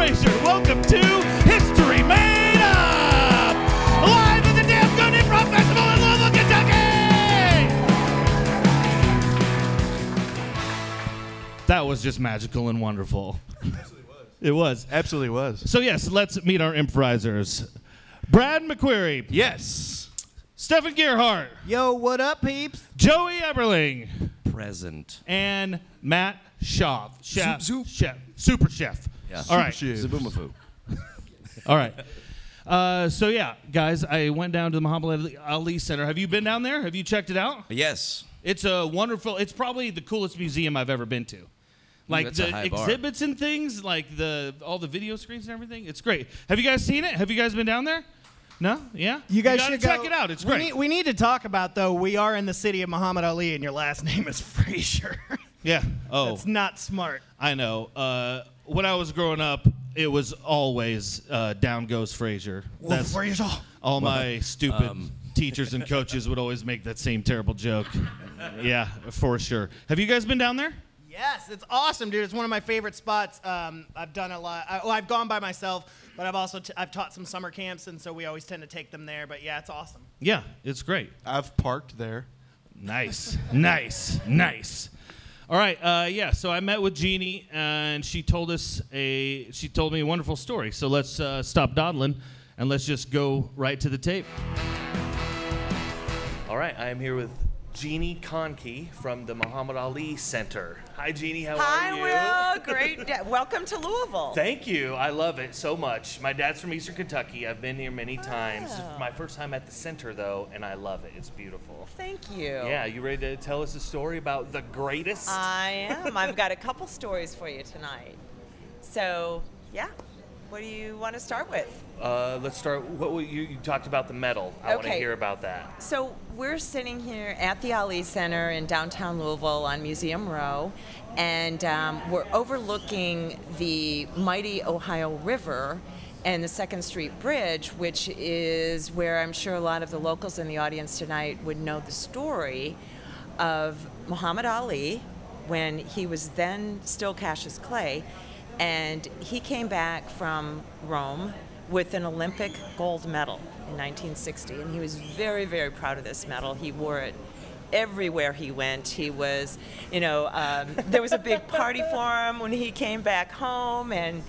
Frazier. Welcome to History Made Up, live at the Damn Good Improv Festival in Louisville, Kentucky. That was just magical and wonderful. It was. Absolutely was. So yes, let's meet our improvisers. Brad McQuarrie, Yes. Stephen Gearhart, Yo, what up, peeps? Joey Eberling, Present. and Matt Shaw. Chef, Zoop, zoop. chef, super chef. Yeah. All right. Shit. Zoboomafoo. All right. Uh, so yeah, guys, I went down to the Muhammad Ali- Ali Center. Have you been down there? Have you checked it out? Yes. It's a wonderful. It's probably the coolest museum I've ever been to. Like that's a the high bar. exhibits and things, like the all the video screens and everything. It's great. Have you guys seen it? Have you guys been down there? No? Yeah. You guys gotta should check go- it out. It's we great. Need, we need to talk about though. We are in the city of Muhammad Ali, and your last name is Frazier. yeah. Oh, It's not smart. I know. Uh, when I was growing up, it was always uh, down goes Frazier. That's Frazier. all my stupid Um. teachers and coaches would always make that same terrible joke. Yeah, for sure. Have you guys been down there? Yes, it's awesome, dude. It's one of my favorite spots. Um, I've done a lot. I, well, I've gone by myself, but I've also t- I've taught some summer camps, and so we always tend to take them there. But yeah, it's awesome. Yeah, it's great. I've parked there. Nice, nice, nice. All right, uh, yeah. So I met with Jeannie, and she told us a she told me a wonderful story. So let's uh, stop dawdling, and let's just go right to the tape. All right, I am here with Jeannie Kahnke from the Muhammad Ali Center. Hi, Jeannie. How Hi, are you? Will. Great. Welcome to Louisville. Thank you. I love it so much. My dad's from Eastern Kentucky. I've been here many times. Oh. my first time at the center, though, and I love it. It's beautiful. Thank you. Yeah, you ready to tell us a story about the greatest? I am. I've got a couple stories for you tonight. So, yeah. What do you want to start with? Uh, let's start. What you, you talked about the medal? I want to hear about that. So, we're sitting here at the Ali Center in downtown Louisville on Museum Row, and um, we're overlooking the mighty Ohio River and the Second Street Bridge, which is where I'm sure a lot of the locals in the audience tonight would know the story of Muhammad Ali when he was then still Cassius Clay, and he came back from Rome with an Olympic gold medal in 1960, and he was very, very proud of this medal. He wore it everywhere he went. He was, you know, um, there was a big party for him when he came back home, and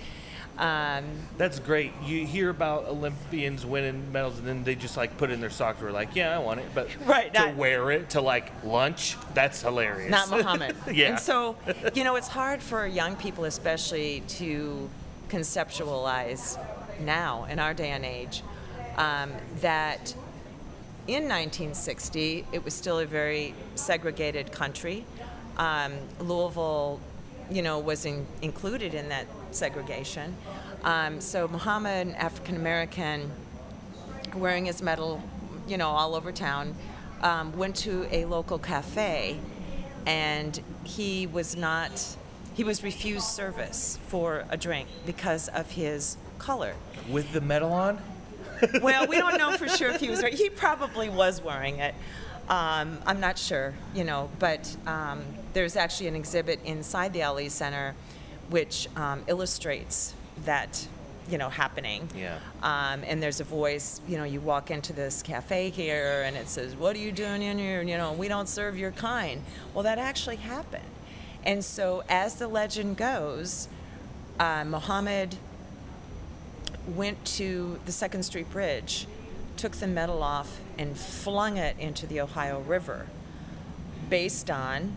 um, That's great. You hear about Olympians winning medals, and then they just like put it in their sock drawer, like, yeah, I want it. But Right, to not- wear it to like lunch, that's hilarious. not Muhammad. yeah. And so, you know, it's hard for young people, especially, to conceptualize now in our day and age um, that in 1960 it was still a very segregated country. Um, Louisville, you know, was in, included in that segregation. Um, so Muhammad, African American, wearing his medal, you know, all over town, um, went to a local cafe, and he was not. He was refused service for a drink because of his color. with the medal on. Well, we don't know for sure if he was. He probably was wearing it. Um, I'm not sure, you know, but um, there's actually an exhibit inside the Ali Center which um, illustrates that, you know, happening. Yeah. Um, and there's a voice, you know, you walk into this cafe here and it says, What are you doing in here? You know, we don't serve your kind. Well, that actually happened. And so, as the legend goes, uh, Muhammad went to the Second Street Bridge, took the medal off, and flung it into the Ohio River based on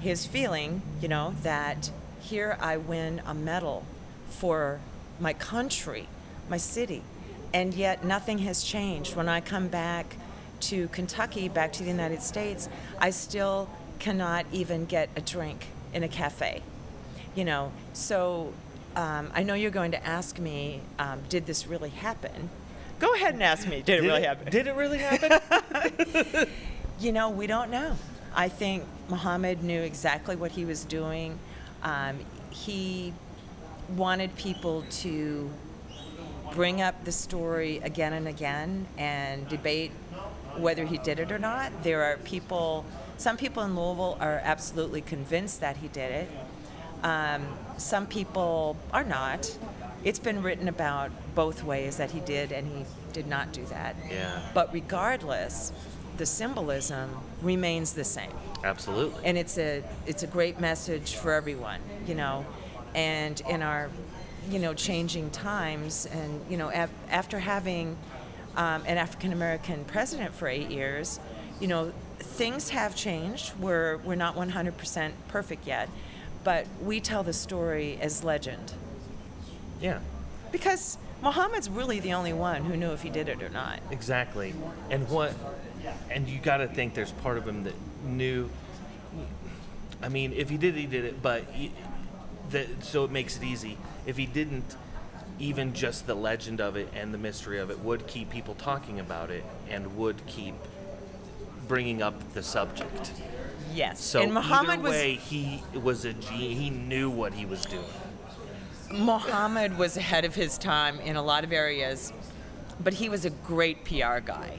his feeling, you know, that here I win a medal for my country, my city, and yet nothing has changed. When I come back to Kentucky, back to the United States, I still cannot even get a drink in a cafe. You know, so um, I know you're going to ask me, um, did this really happen? Go ahead and ask me, did, it really happen? Did it really happen? You know, we don't know. I think Muhammad knew exactly what he was doing. Um, he wanted people to bring up the story again and again and debate whether he did it or not. There are people, some people in Louisville are absolutely convinced that he did it. Um, some people are not. it's been written about both ways that he did and he did not do that. Yeah. But regardless, the symbolism remains the same Absolutely. and it's a it's a great message for everyone you know and in our you know changing times and you know af- after having um, an african american president for eight years you know things have changed we're we're not 100% perfect yet but we tell the story as legend yeah. because muhammad's really the only one who knew if he did it or not Exactly. And what and you got to think there's part of him that knew I mean, if he did he did it, but he, that so it makes it easy. If he didn't even just the legend of it and the mystery of it would keep people talking about it and would keep bringing up the subject. yes So and muhammad either was way, he was a genius. He knew what he was doing. Muhammad was ahead of his time in a lot of areas, but he was a great PR guy.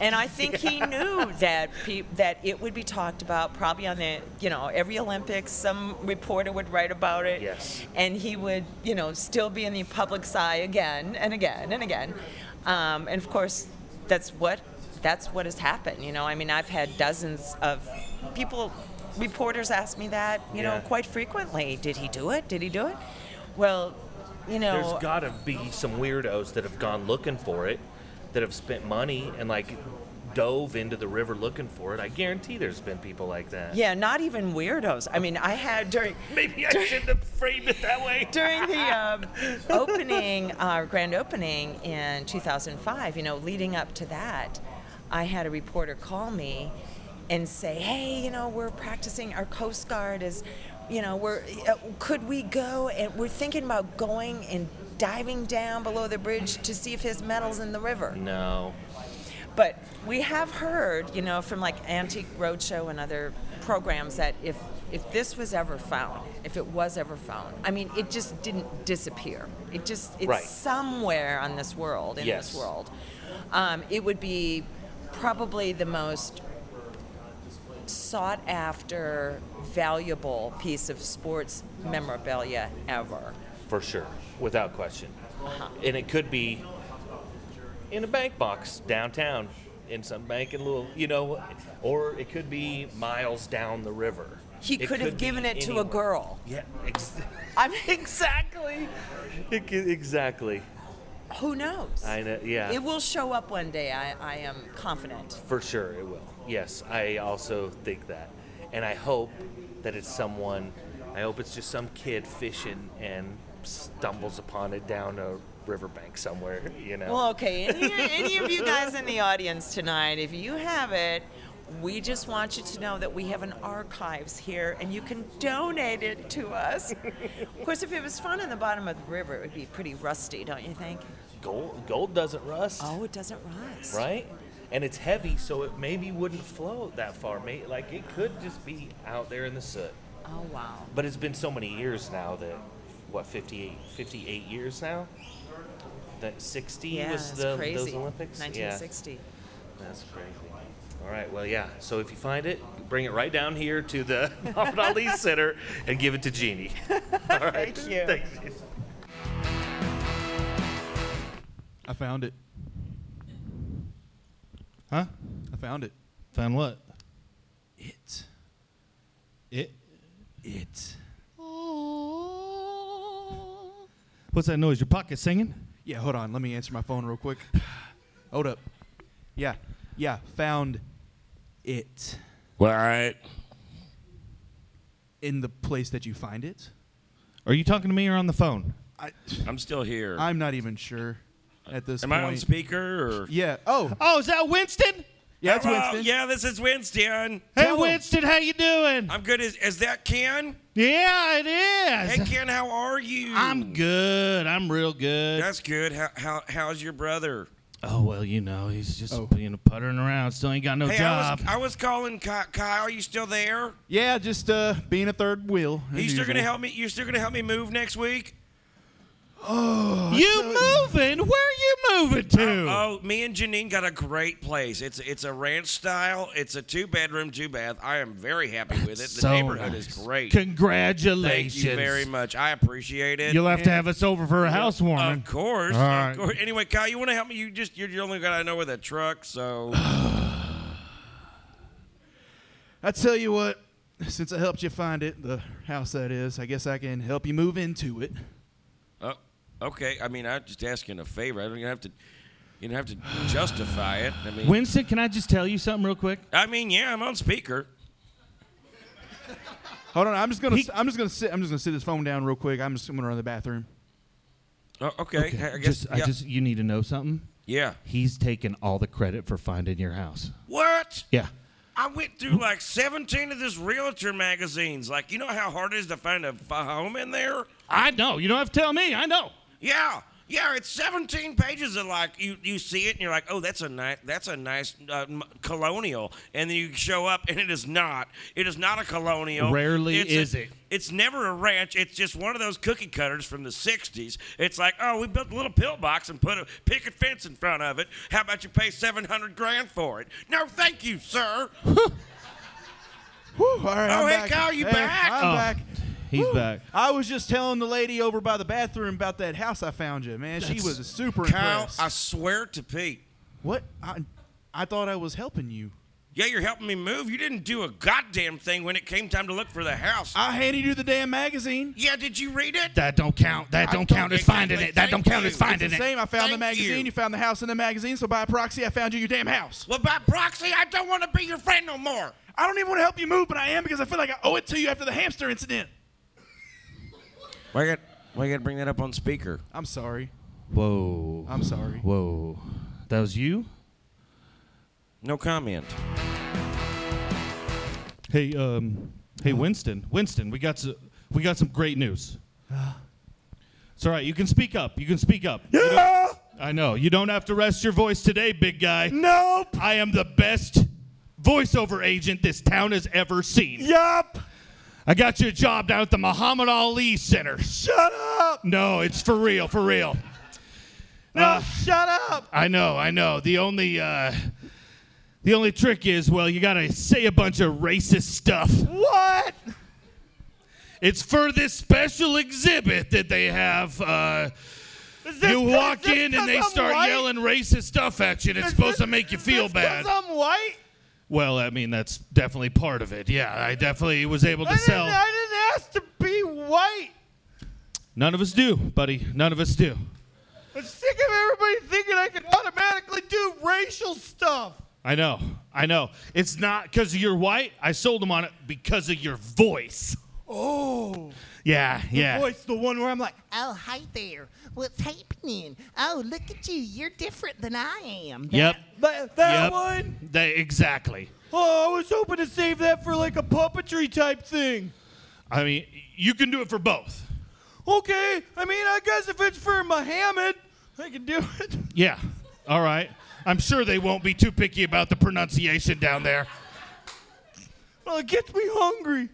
And I think he knew that pe- that it would be talked about probably on the you know every Olympics. Some reporter would write about it, Yes. and he would you know still be in the public's eye again and again and again. Um, and of course, that's what that's what has happened. You know, I mean, I've had dozens of people, reporters ask me that you know quite frequently. Did he do it? Did he do it? Well, you know, There's got to be some weirdos that have gone looking for it, that have spent money and like dove into the river looking for it. I guarantee there's been people like that. yeah, not even weirdos. I mean, I had during Maybe I shouldn't have framed it that way. during the um, opening, our grand opening in 2005, you know, leading up to that, I had a reporter call me and say, "Hey, you know, we're practicing. Our Coast Guard is, you know, we're uh, could we go and we're thinking about going and diving down below the bridge to see if his metal's in the river." No. But we have heard, you know, from like Antique Roadshow and other programs that if if this was ever found, if it was ever found, I mean, it just didn't disappear. It just it's Right. somewhere on this world, in Yes. this world. Um, it would be probably the most sought after, valuable piece of sports memorabilia ever. For sure, without question. And it could be in a bank box downtown, in some bank in Louisville, you know, or it could be miles down the river. He It could have given it to a girl. Yeah, ex- I mean, exactly. It could- exactly. who knows? I know. Yeah. It will show up one day. I, I am confident. For sure, it will. Yes, I also think that, and I hope that it's someone. I hope it's just some kid fishing and stumbles upon it down a riverbank somewhere. You know. Well, okay. Any, any of you guys in the audience tonight, if you have it, we just want you to know that we have an archives here and you can donate it to us. of course, if it was found in the bottom of the river, it would be pretty rusty, don't you think? gold, gold doesn't rust, Oh, it doesn't rust. right? And it's heavy, so it maybe wouldn't float that far. May like it could just be out there in the soot. Oh, wow. But it's been so many years now that what 58, 58 years now. That 60 Yeah, was that's the crazy. those Olympics. Yeah. 1960. That's crazy. All right, well, yeah. So if you find it, bring it right down here to the Muhammad Ali Center and give it to Jeannie. All right. Thank you. Thank you. I found it. Huh? I found it. Found what? It. It. It. What's that noise? Your pocket singing? Yeah, hold on. Let me answer my phone real quick. Hold up. Yeah. Yeah, found it. All right. In the place that you find it? Are you talking to me or on the phone? I I'm still here. I'm not even sure at this Am point. I on speaker or? Yeah. Oh, Oh, is that Winston? yeah, it's Hello, Winston. Yeah, this is Winston. Hey, Tell him. Winston, how you doing? I'm good. Is, is that Ken? yeah, it is. Hey, Ken, how are you? I'm good. I'm real good. That's good. How, how how's your brother? oh well, you know, he's just Oh. you know puttering around. Still ain't got no hey, job. I was I was calling Ky- Kyle. You still there? Yeah, just uh, being a third wheel. as You still gonna help me? You still gonna help me move next week? Oh, you moving? Where are you moving to? Oh, oh, me and Janine got a great place. It's it's a ranch style. It's a two bedroom, two bath. I am very happy with it. The So neighborhood nice. is great. Congratulations. Thank you very much. I appreciate it. You'll have to have us over for a housewarming. Of course. All of course. Anyway, Kyle, you want to help me? You just you're the only guy I know with a truck, so I tell you what, since I helped you find it, the house that is, I guess I can help you move into it. oh, okay. I mean, I'm just asking a favor. I don't even have to. You don't have to justify it. I mean, Winston, can I just tell you something real quick? I mean, yeah, I'm on speaker. Hold on, I'm just gonna, He- I'm just gonna sit, I'm just gonna sit this phone down real quick. I'm just gonna run to the bathroom. Oh, okay. I guess. just, yeah. I just, you need to know something. yeah. He's taking all the credit for finding your house. What? Yeah. I went through like 17 of this realtor magazines. Like, you know how hard it is to find a, f- a home in there? I know. You don't have to tell me. I know. Yeah. Yeah, it's 17 pages of like you, you see it and you're like, oh, that's a nice that's a nice uh, m- colonial, and then you show up and it is not. It is not a colonial. Rarely It's a- is it. It's never a ranch. It's just one of those cookie cutters from the 60s. It's like, oh, we built a little pillbox and put a picket fence in front of it. How about you pay 700 grand for it? No, thank you, sir. Whew, all right, Oh, I'm hey, back. Kyle, you Hey, back? I'm Oh, back. He's Whew. back. I was just telling the lady over by the bathroom about that house I found you. Man, she was super Kyle, impressed. I swear to Pete. what? I, I thought I was helping you. Yeah, you're helping me move. You didn't do a goddamn thing when it came time to look for the house. I handed you the damn magazine. yeah, did you read it? That don't count. That don't don't count as exactly. finding it. That don't Thank count you. as It's finding It's the it. same. I found the Thank magazine. you. You. found the house in the magazine. So by proxy, I found you your damn house. Well, by proxy, I don't want to be your friend no more. I don't even want to help you move, but I am because I feel like I owe it to you after the hamster incident. Why you got why you got to bring that up on speaker? I'm sorry. Whoa. I'm sorry. Whoa. That was you? No comment. Hey, um, hey, Winston. Winston, we got some, we got some great news. It's all right. You can speak up. You can speak up. You don't- Yeah. I know. You don't have to rest your voice today, big guy. Nope. I am the best voiceover agent this town has ever seen. Yup. I got you a job down at the Muhammad Ali Center. Shut up. No, it's for real, for real. No, Uh, shut up. I know, I know. The only uh the only trick is, well, you gotta say a bunch of racist stuff. What? It's for this special exhibit that they have. Uh, you walk in and they I'm start white? yelling racist stuff at you, and it's Is supposed this- to make you feel bad. I'm white. Well, I mean, that's definitely part of it. Yeah, I definitely was able I to didn't, sell. I didn't ask to be white. None of us do, buddy. None of us do. I'm sick of everybody thinking I can automatically do racial stuff. I know. I know. It's not because you're white. I sold them on it because of your voice. Oh. Yeah, yeah. Voice, the one where I'm like, Oh, hi there. What's happening? Oh, look at you. You're different than I am. Yep. that, that Yep. one? They, exactly. Oh, I was hoping to save that for like a puppetry type thing. I mean, you can do it for both. Okay, I mean, I guess if it's for Muhammad, I can do it. Yeah. All right. I'm sure they won't be too picky about the pronunciation down there. Well, it gets me hungry.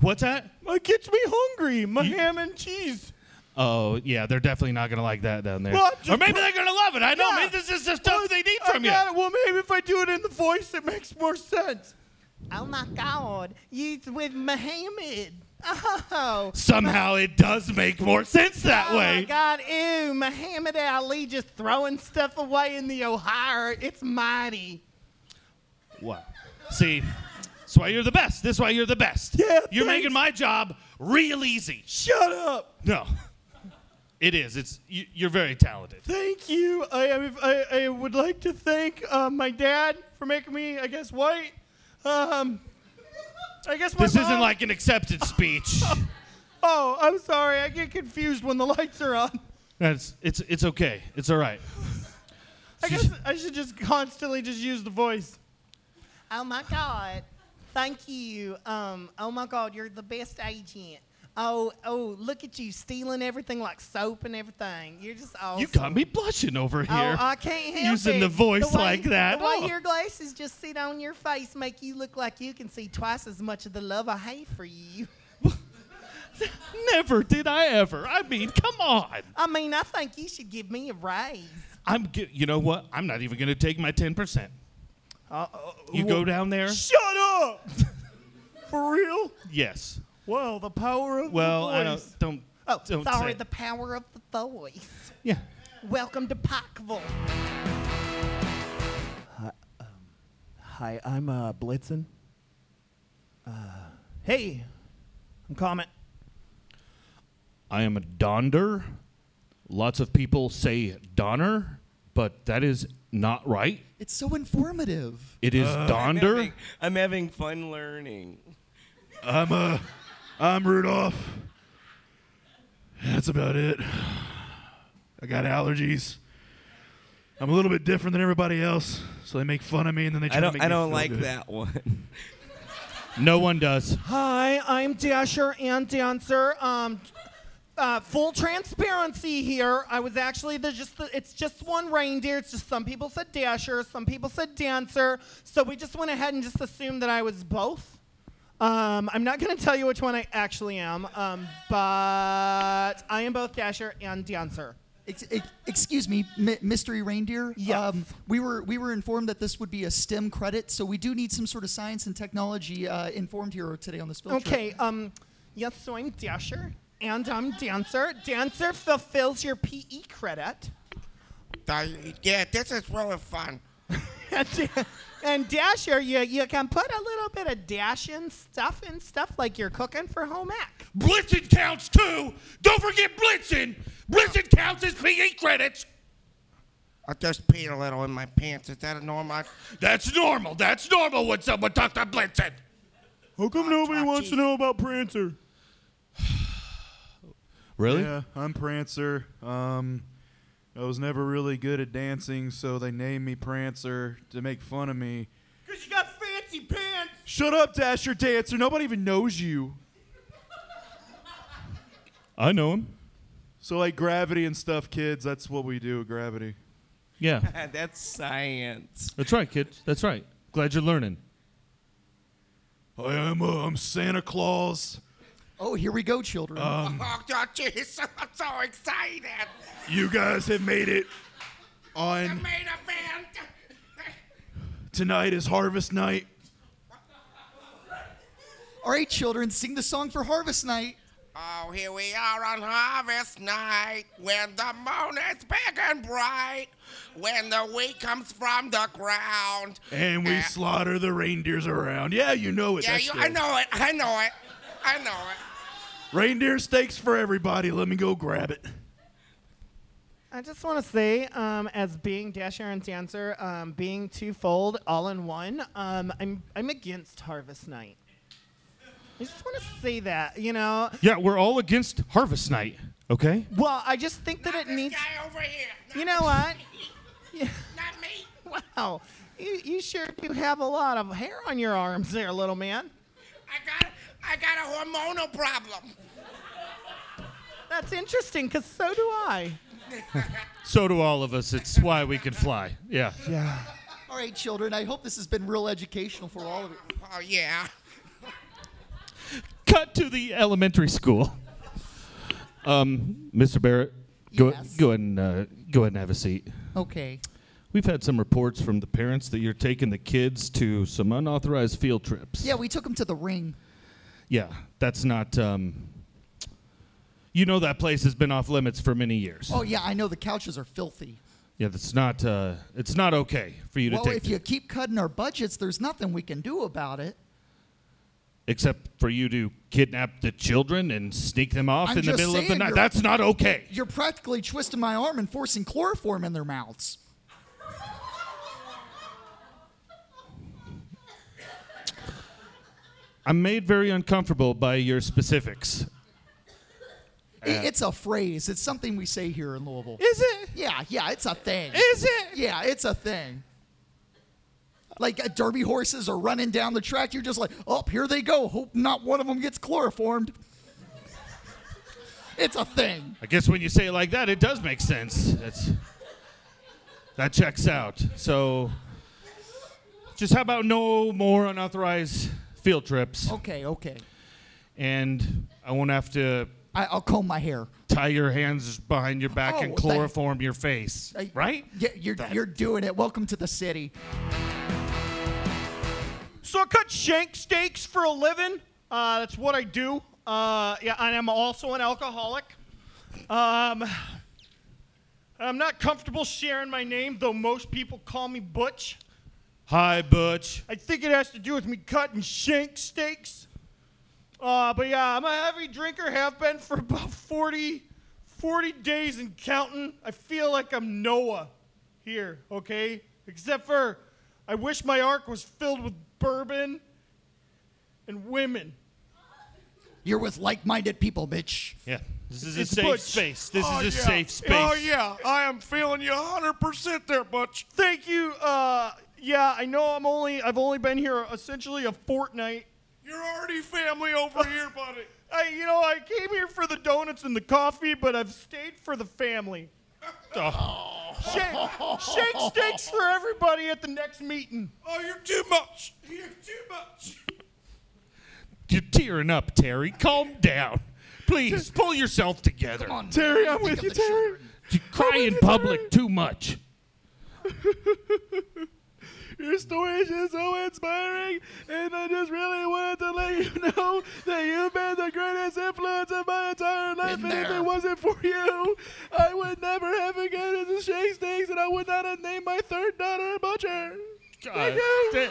What's that? It gets me hungry. My ham and cheese. Oh, yeah, they're definitely not going to like that down there. Well, I'm just or maybe put- they're going to love it. I know. Yeah. Maybe this is the stuff they need I from you. got it. Well, maybe if I do it in the voice, it makes more sense. Oh my God. You with Muhammad. Oh. Somehow it does make more sense that Oh my way. God. Ew. Muhammad Ali just throwing stuff away in the Ohio. It's mighty. What? See, that's why you're the best. This is why you're the best. Yeah, You're thanks. making my job real easy. Shut up. No. It is. It's you, you're very talented. Thank you. I, I, I would like to thank uh, my dad for making me, I guess, white. Um, I guess my This mom- isn't like an acceptance speech. Oh, I'm sorry. I get confused when the lights are on. That's it's it's okay. It's all right. I guess I should just constantly just use the voice. Oh my God. Thank you. Um, oh my God, you're the best agent. Oh, oh, look at you stealing everything like soap and everything. You're just awesome. You got me blushing over here. Oh, I can't help you. Using it. the voice way- like that. The way Oh. your glasses just sit on your face make you look like you can see twice as much of the love I have for you. Never did I ever. I mean, come on. I mean, I think you should give me a raise. I'm. You know what? I'm not even gonna take my ten percent. Uh, You go down there. Shut up! For real? Yes. Well, the power of Well, the I voice. don't. Don't. Oh, don't sorry, say- the power of the voice. Yeah. Welcome to Parkville. Hi, I'm uh, Blitzen. Uh, hey, I'm Comet. I am a Donder. Lots of people say Donner, but that is not right. It's so informative. It is I'm Donder. having, I'm having fun learning. I'm uh, I'm Rudolph. That's about it. I got allergies. I'm a little bit different than everybody else, so they make fun of me and then they try I to don't. make I don't like good. that one. No one does. Hi, I'm Dasher and Dancer. Um, uh, full transparency here. I was actually the just the, it's just one reindeer. It's just some people said Dasher, some people said Dancer. So we just went ahead and just assumed that I was both. Um, I'm not going to tell you which one I actually am, um, but I am both Dasher and Dancer. Ex- ex- excuse me, mi- mystery reindeer. Um, Yes. we were we were informed that this would be a STEM credit, so we do need some sort of science and technology uh, informed here today on this trip. Okay, um, yes, so I'm Dasher and I'm Dancer. Dancer fulfills your PE credit. Yeah, this is really fun. and, and Dasher, you, you can put a little bit of dash in stuff and stuff like you're cooking for home ec. Blitzen counts too. Don't forget Blitzen. Blitzen counts as PE credits. I just peed a little in my pants. Is that a normal? That's normal. That's normal when someone talks to Blitzen. How come nobody wants to know about Prancer? Really? Yeah, I'm Prancer. Um, I was never really good at dancing, so they named me Prancer to make fun of me. Because you got fancy pants. Shut up, Dasher Dancer. Nobody even knows you. I know him. So like gravity and stuff, kids. That's what we do. Gravity. Yeah. That's science. That's right, kids. That's right. Glad you're learning. I am. Uh, I'm Santa Claus. Oh, here we go, children. Oh, jeez, I'm so excited. You guys have made it. On Made a band. tonight is Harvest Night. All right, children, sing the song for Harvest Night. Oh, here we are on harvest night when the moon is big and bright, when the wheat comes from the ground. And we Uh, slaughter the reindeers around. Yeah, you know it. Yeah, you. I know it. I know it. I know it. Reindeer steaks for everybody. Let me go grab it. I just want to say, um, as being Dasher and Dancer, um, being twofold, all in one, um, I'm I'm against Harvest Night. I just want to say that, you know. Yeah, we're all against Harvest Night. Okay. Well, I just think that it This needs. guy over here. Not You know what? Yeah. Not me. Wow, you you sure do have a lot of hair on your arms, there, little man. I got I got a hormonal problem. That's interesting, cause so do I. So do all of us. It's why we can fly. Yeah. Yeah. All right, children, I hope this has been real educational for all of you. Oh yeah. Cut to the elementary school. Um, Mr. Barrett, go Yes? go ahead and uh, go ahead and have a seat. Okay. We've had some reports from the parents that you're taking the kids to some unauthorized field trips. Yeah, we took them to the ring. Yeah, that's not. Um, you know that place has been off limits for many years. Oh, yeah, I know the couches are filthy. Yeah, that's not. Uh, it's not okay for you to take. Well, if you keep cutting our budgets, there's nothing we can do about it. except for you to kidnap the children and sneak them off I'm in the middle of the night. That's not okay. You're practically twisting my arm and forcing chloroform in their mouths. I'm made very uncomfortable by your specifics. I- it's a phrase. It's something we say here in Louisville. Is it? Yeah, yeah, it's a thing. Is it? Yeah, it's a thing. Like uh, derby horses are running down the track, you're just like, oh, here they go. Hope not one of them gets chloroformed. It's a thing. I guess when you say it like that, it does make sense. That's that checks out. So, just how about no more unauthorized field trips, Okay, okay. and I won't have to I, I'll comb my hair. Tie your hands behind your back Oh, and thank- chloroform your face. I- right? Yeah, you're you're doing it. Welcome to the city. So I cut shank steaks for a living. Uh, that's what I do. Uh, yeah, and I'm also an alcoholic. Um, I'm not comfortable sharing my name, though most people call me Butch. Hi, Butch. I think it has to do with me cutting shank steaks. Uh, but yeah, I'm a heavy drinker, have been for about 40, 40 days and counting. I feel like I'm Noah here, okay? Except for I wish my ark was filled with bourbon and women. You're with like-minded people, Mitch. Yeah. This is It's a safe Butch. space. This Oh, is a yeah. safe space. Oh yeah, I am feeling you 100% there, Butch. Thank you. Uh, yeah, I know I'm only I've only been here essentially a fortnight. You're already family over here, buddy. I you know I came here for the donuts and the coffee, but I've stayed for the family. Oh. Shake, shake steaks for everybody at the next meeting. Oh, you're too much. You're too much. You're tearing up, Terry. Calm down. Please pull yourself together. Come on, Terry, I'm think with of you, the Terry. children. You cry in public too much. Your story is just so inspiring, and I just really wanted to let you know that you've been the greatest influence of my entire life. And if it wasn't for you, I would never have begun into shake steaks, and I would not have named my third daughter Butcher. Thank you.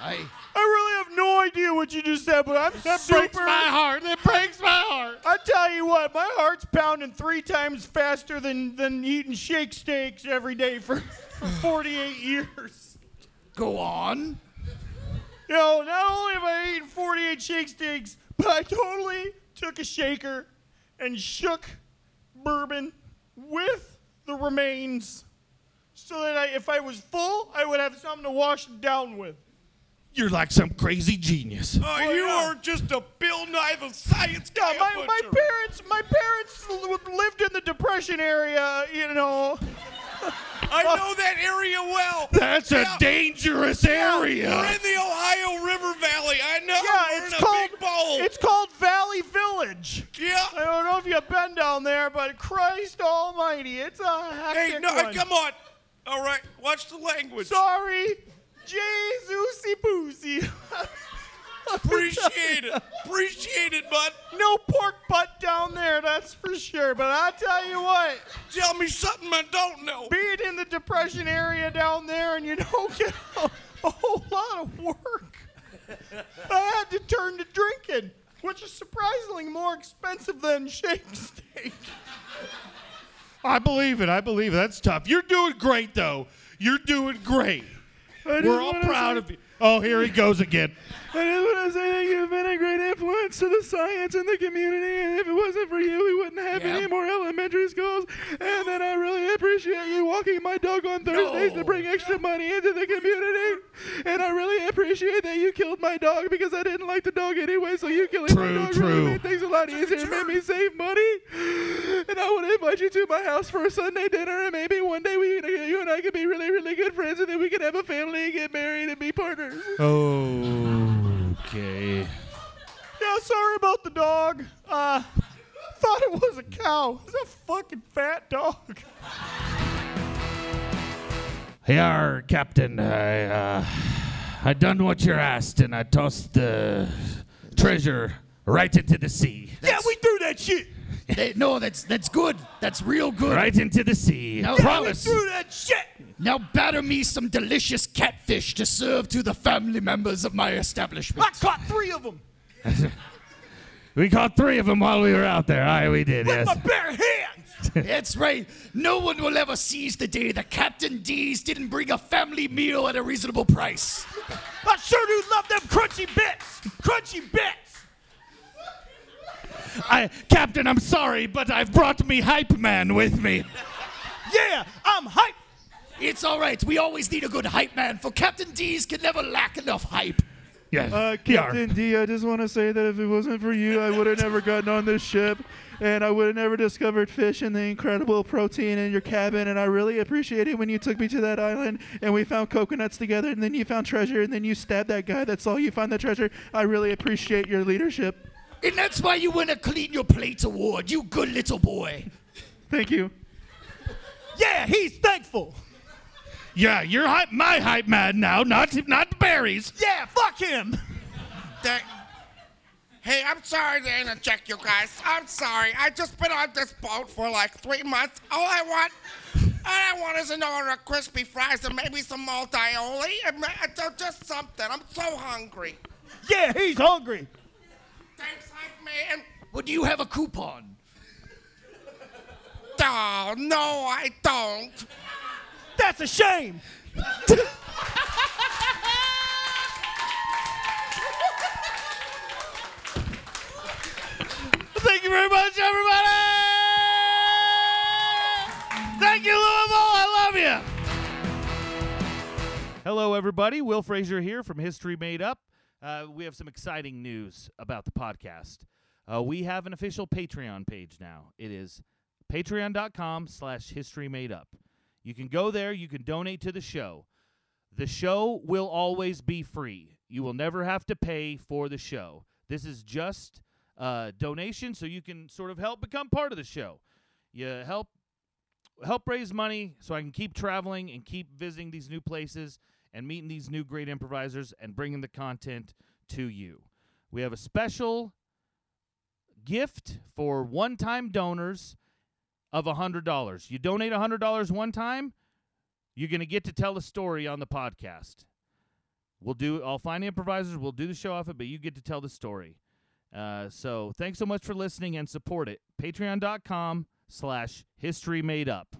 I, I really have no idea what you just said, but I'm That super. breaks my heart. That breaks my heart. I tell you what, my heart's pounding three times faster than than eating shake steaks every day for, for 48 years. Go on. You know, not only have I eaten 48 shake steaks, but I totally took a shaker and shook bourbon with the remains so that I, if I was full, I would have something to wash it down with. You're like some crazy genius. Oh, oh you are just a Bill Nye the Science Guy. Yeah, my, my parents, my parents lived in the Depression area, you know. I oh. know that area well. That's Yeah. a dangerous area. We're in the Ohio River Valley. I know. Yeah, We're it's called big bowl. it's called Valley Village. yeah. I don't know if you've been down there, but Christ Almighty, it's a hectic Hey, no, one. come on. All right, watch the language. Sorry, Jesus Boozy. Appreciate it. Appreciate it, bud. no pork butt down there, that's for sure. But I tell you what, Tell me something I don't know. being in the depression area down there and you don't get a, a whole lot of work, I had to turn to drinking, which is surprisingly more expensive than shake steak. I believe it. I believe it. That's tough. You're doing great, though. You're doing great. We're all proud of you. Oh, here he goes again. I just want to say that you've been a great influence to the science and the community, and if it wasn't for you, we wouldn't have Yeah. any more elementary schools. And then I really appreciate you walking my dog on Thursdays to bring extra money into the community. And I really appreciate that you killed my dog because I didn't like the dog anyway, so you killing True, my dog true. really made things a lot easier and made me save money. And I to invite you to my house for a Sunday dinner, and maybe one day we, you and I could be really, really good friends, and then we could have a family and get married and be partners. Oh. Okay. Yeah, sorry about the dog. Uh, thought it was a cow. It's a fucking fat dog. Hey, our captain. I, uh, I done what you're asked, and I tossed the treasure right into the sea. yeah, we threw that shit. They- no, that's that's good. That's real good. Right into the sea. Now- Promise. Threw that shit. Now batter me some delicious catfish to serve to the family members of my establishment. I caught three of them We caught three of them while we were out there. Aye, we did. with Yes. my bare hands. That's right. No one will ever seize the day that Captain D's didn't bring a family meal at a reasonable price. I sure do love them crunchy bits. Crunchy bits. I, Captain, I'm sorry, but I've brought me hype man with me. Yeah, I'm hype. It's all right. We always need a good hype man, for Captain D's can never lack enough hype. Yes. Uh, Yar. Captain D, I just want to say that if it wasn't for you, I would have never gotten on this ship, and I would have never discovered fish and the incredible protein in your cabin. And I really appreciate it when you took me to that island and we found coconuts together, and then you found treasure, and then you stabbed that guy that saw you find the treasure. I really appreciate your leadership. And that's why you win a Clean Your Plates award, you good little boy. Thank you. Yeah, he's thankful. Yeah, you're hype, my hype man now, not not Barry's. Yeah, fuck him. That- Hey, I'm sorry to interject you guys. I'm sorry. I just been on this boat for like three months. All I want, all I want is an order of crispy fries and maybe some multi-oli and ma- just something. I'm so hungry. Yeah, he's hungry. Thanks, hype man. Well, do you have a coupon? Oh no, I don't. That's a shame. Thank you very much, everybody. Thank you, Louisville. I love you. Hello, everybody. Will Frazier here from History Made Up. Uh, we have some exciting news about the podcast. Uh, we have an official Patreon page now. It is patreon.com slash history made up. You can go there. You can donate to the show. The show will always be free. You will never have to pay for the show. This is just uh, donation, so you can sort of help become part of the show. You help help raise money so I can keep traveling and keep visiting these new places and meeting these new great improvisers and bringing the content to you. We have a special gift for one-time donors of $100. You donate $100 one time, you're going to get to tell a story on the podcast. We'll do I'll find improvisers, we'll do the show off it, but you get to tell the story. Uh, so thanks so much for listening and support it. Patreon.com slash history made up.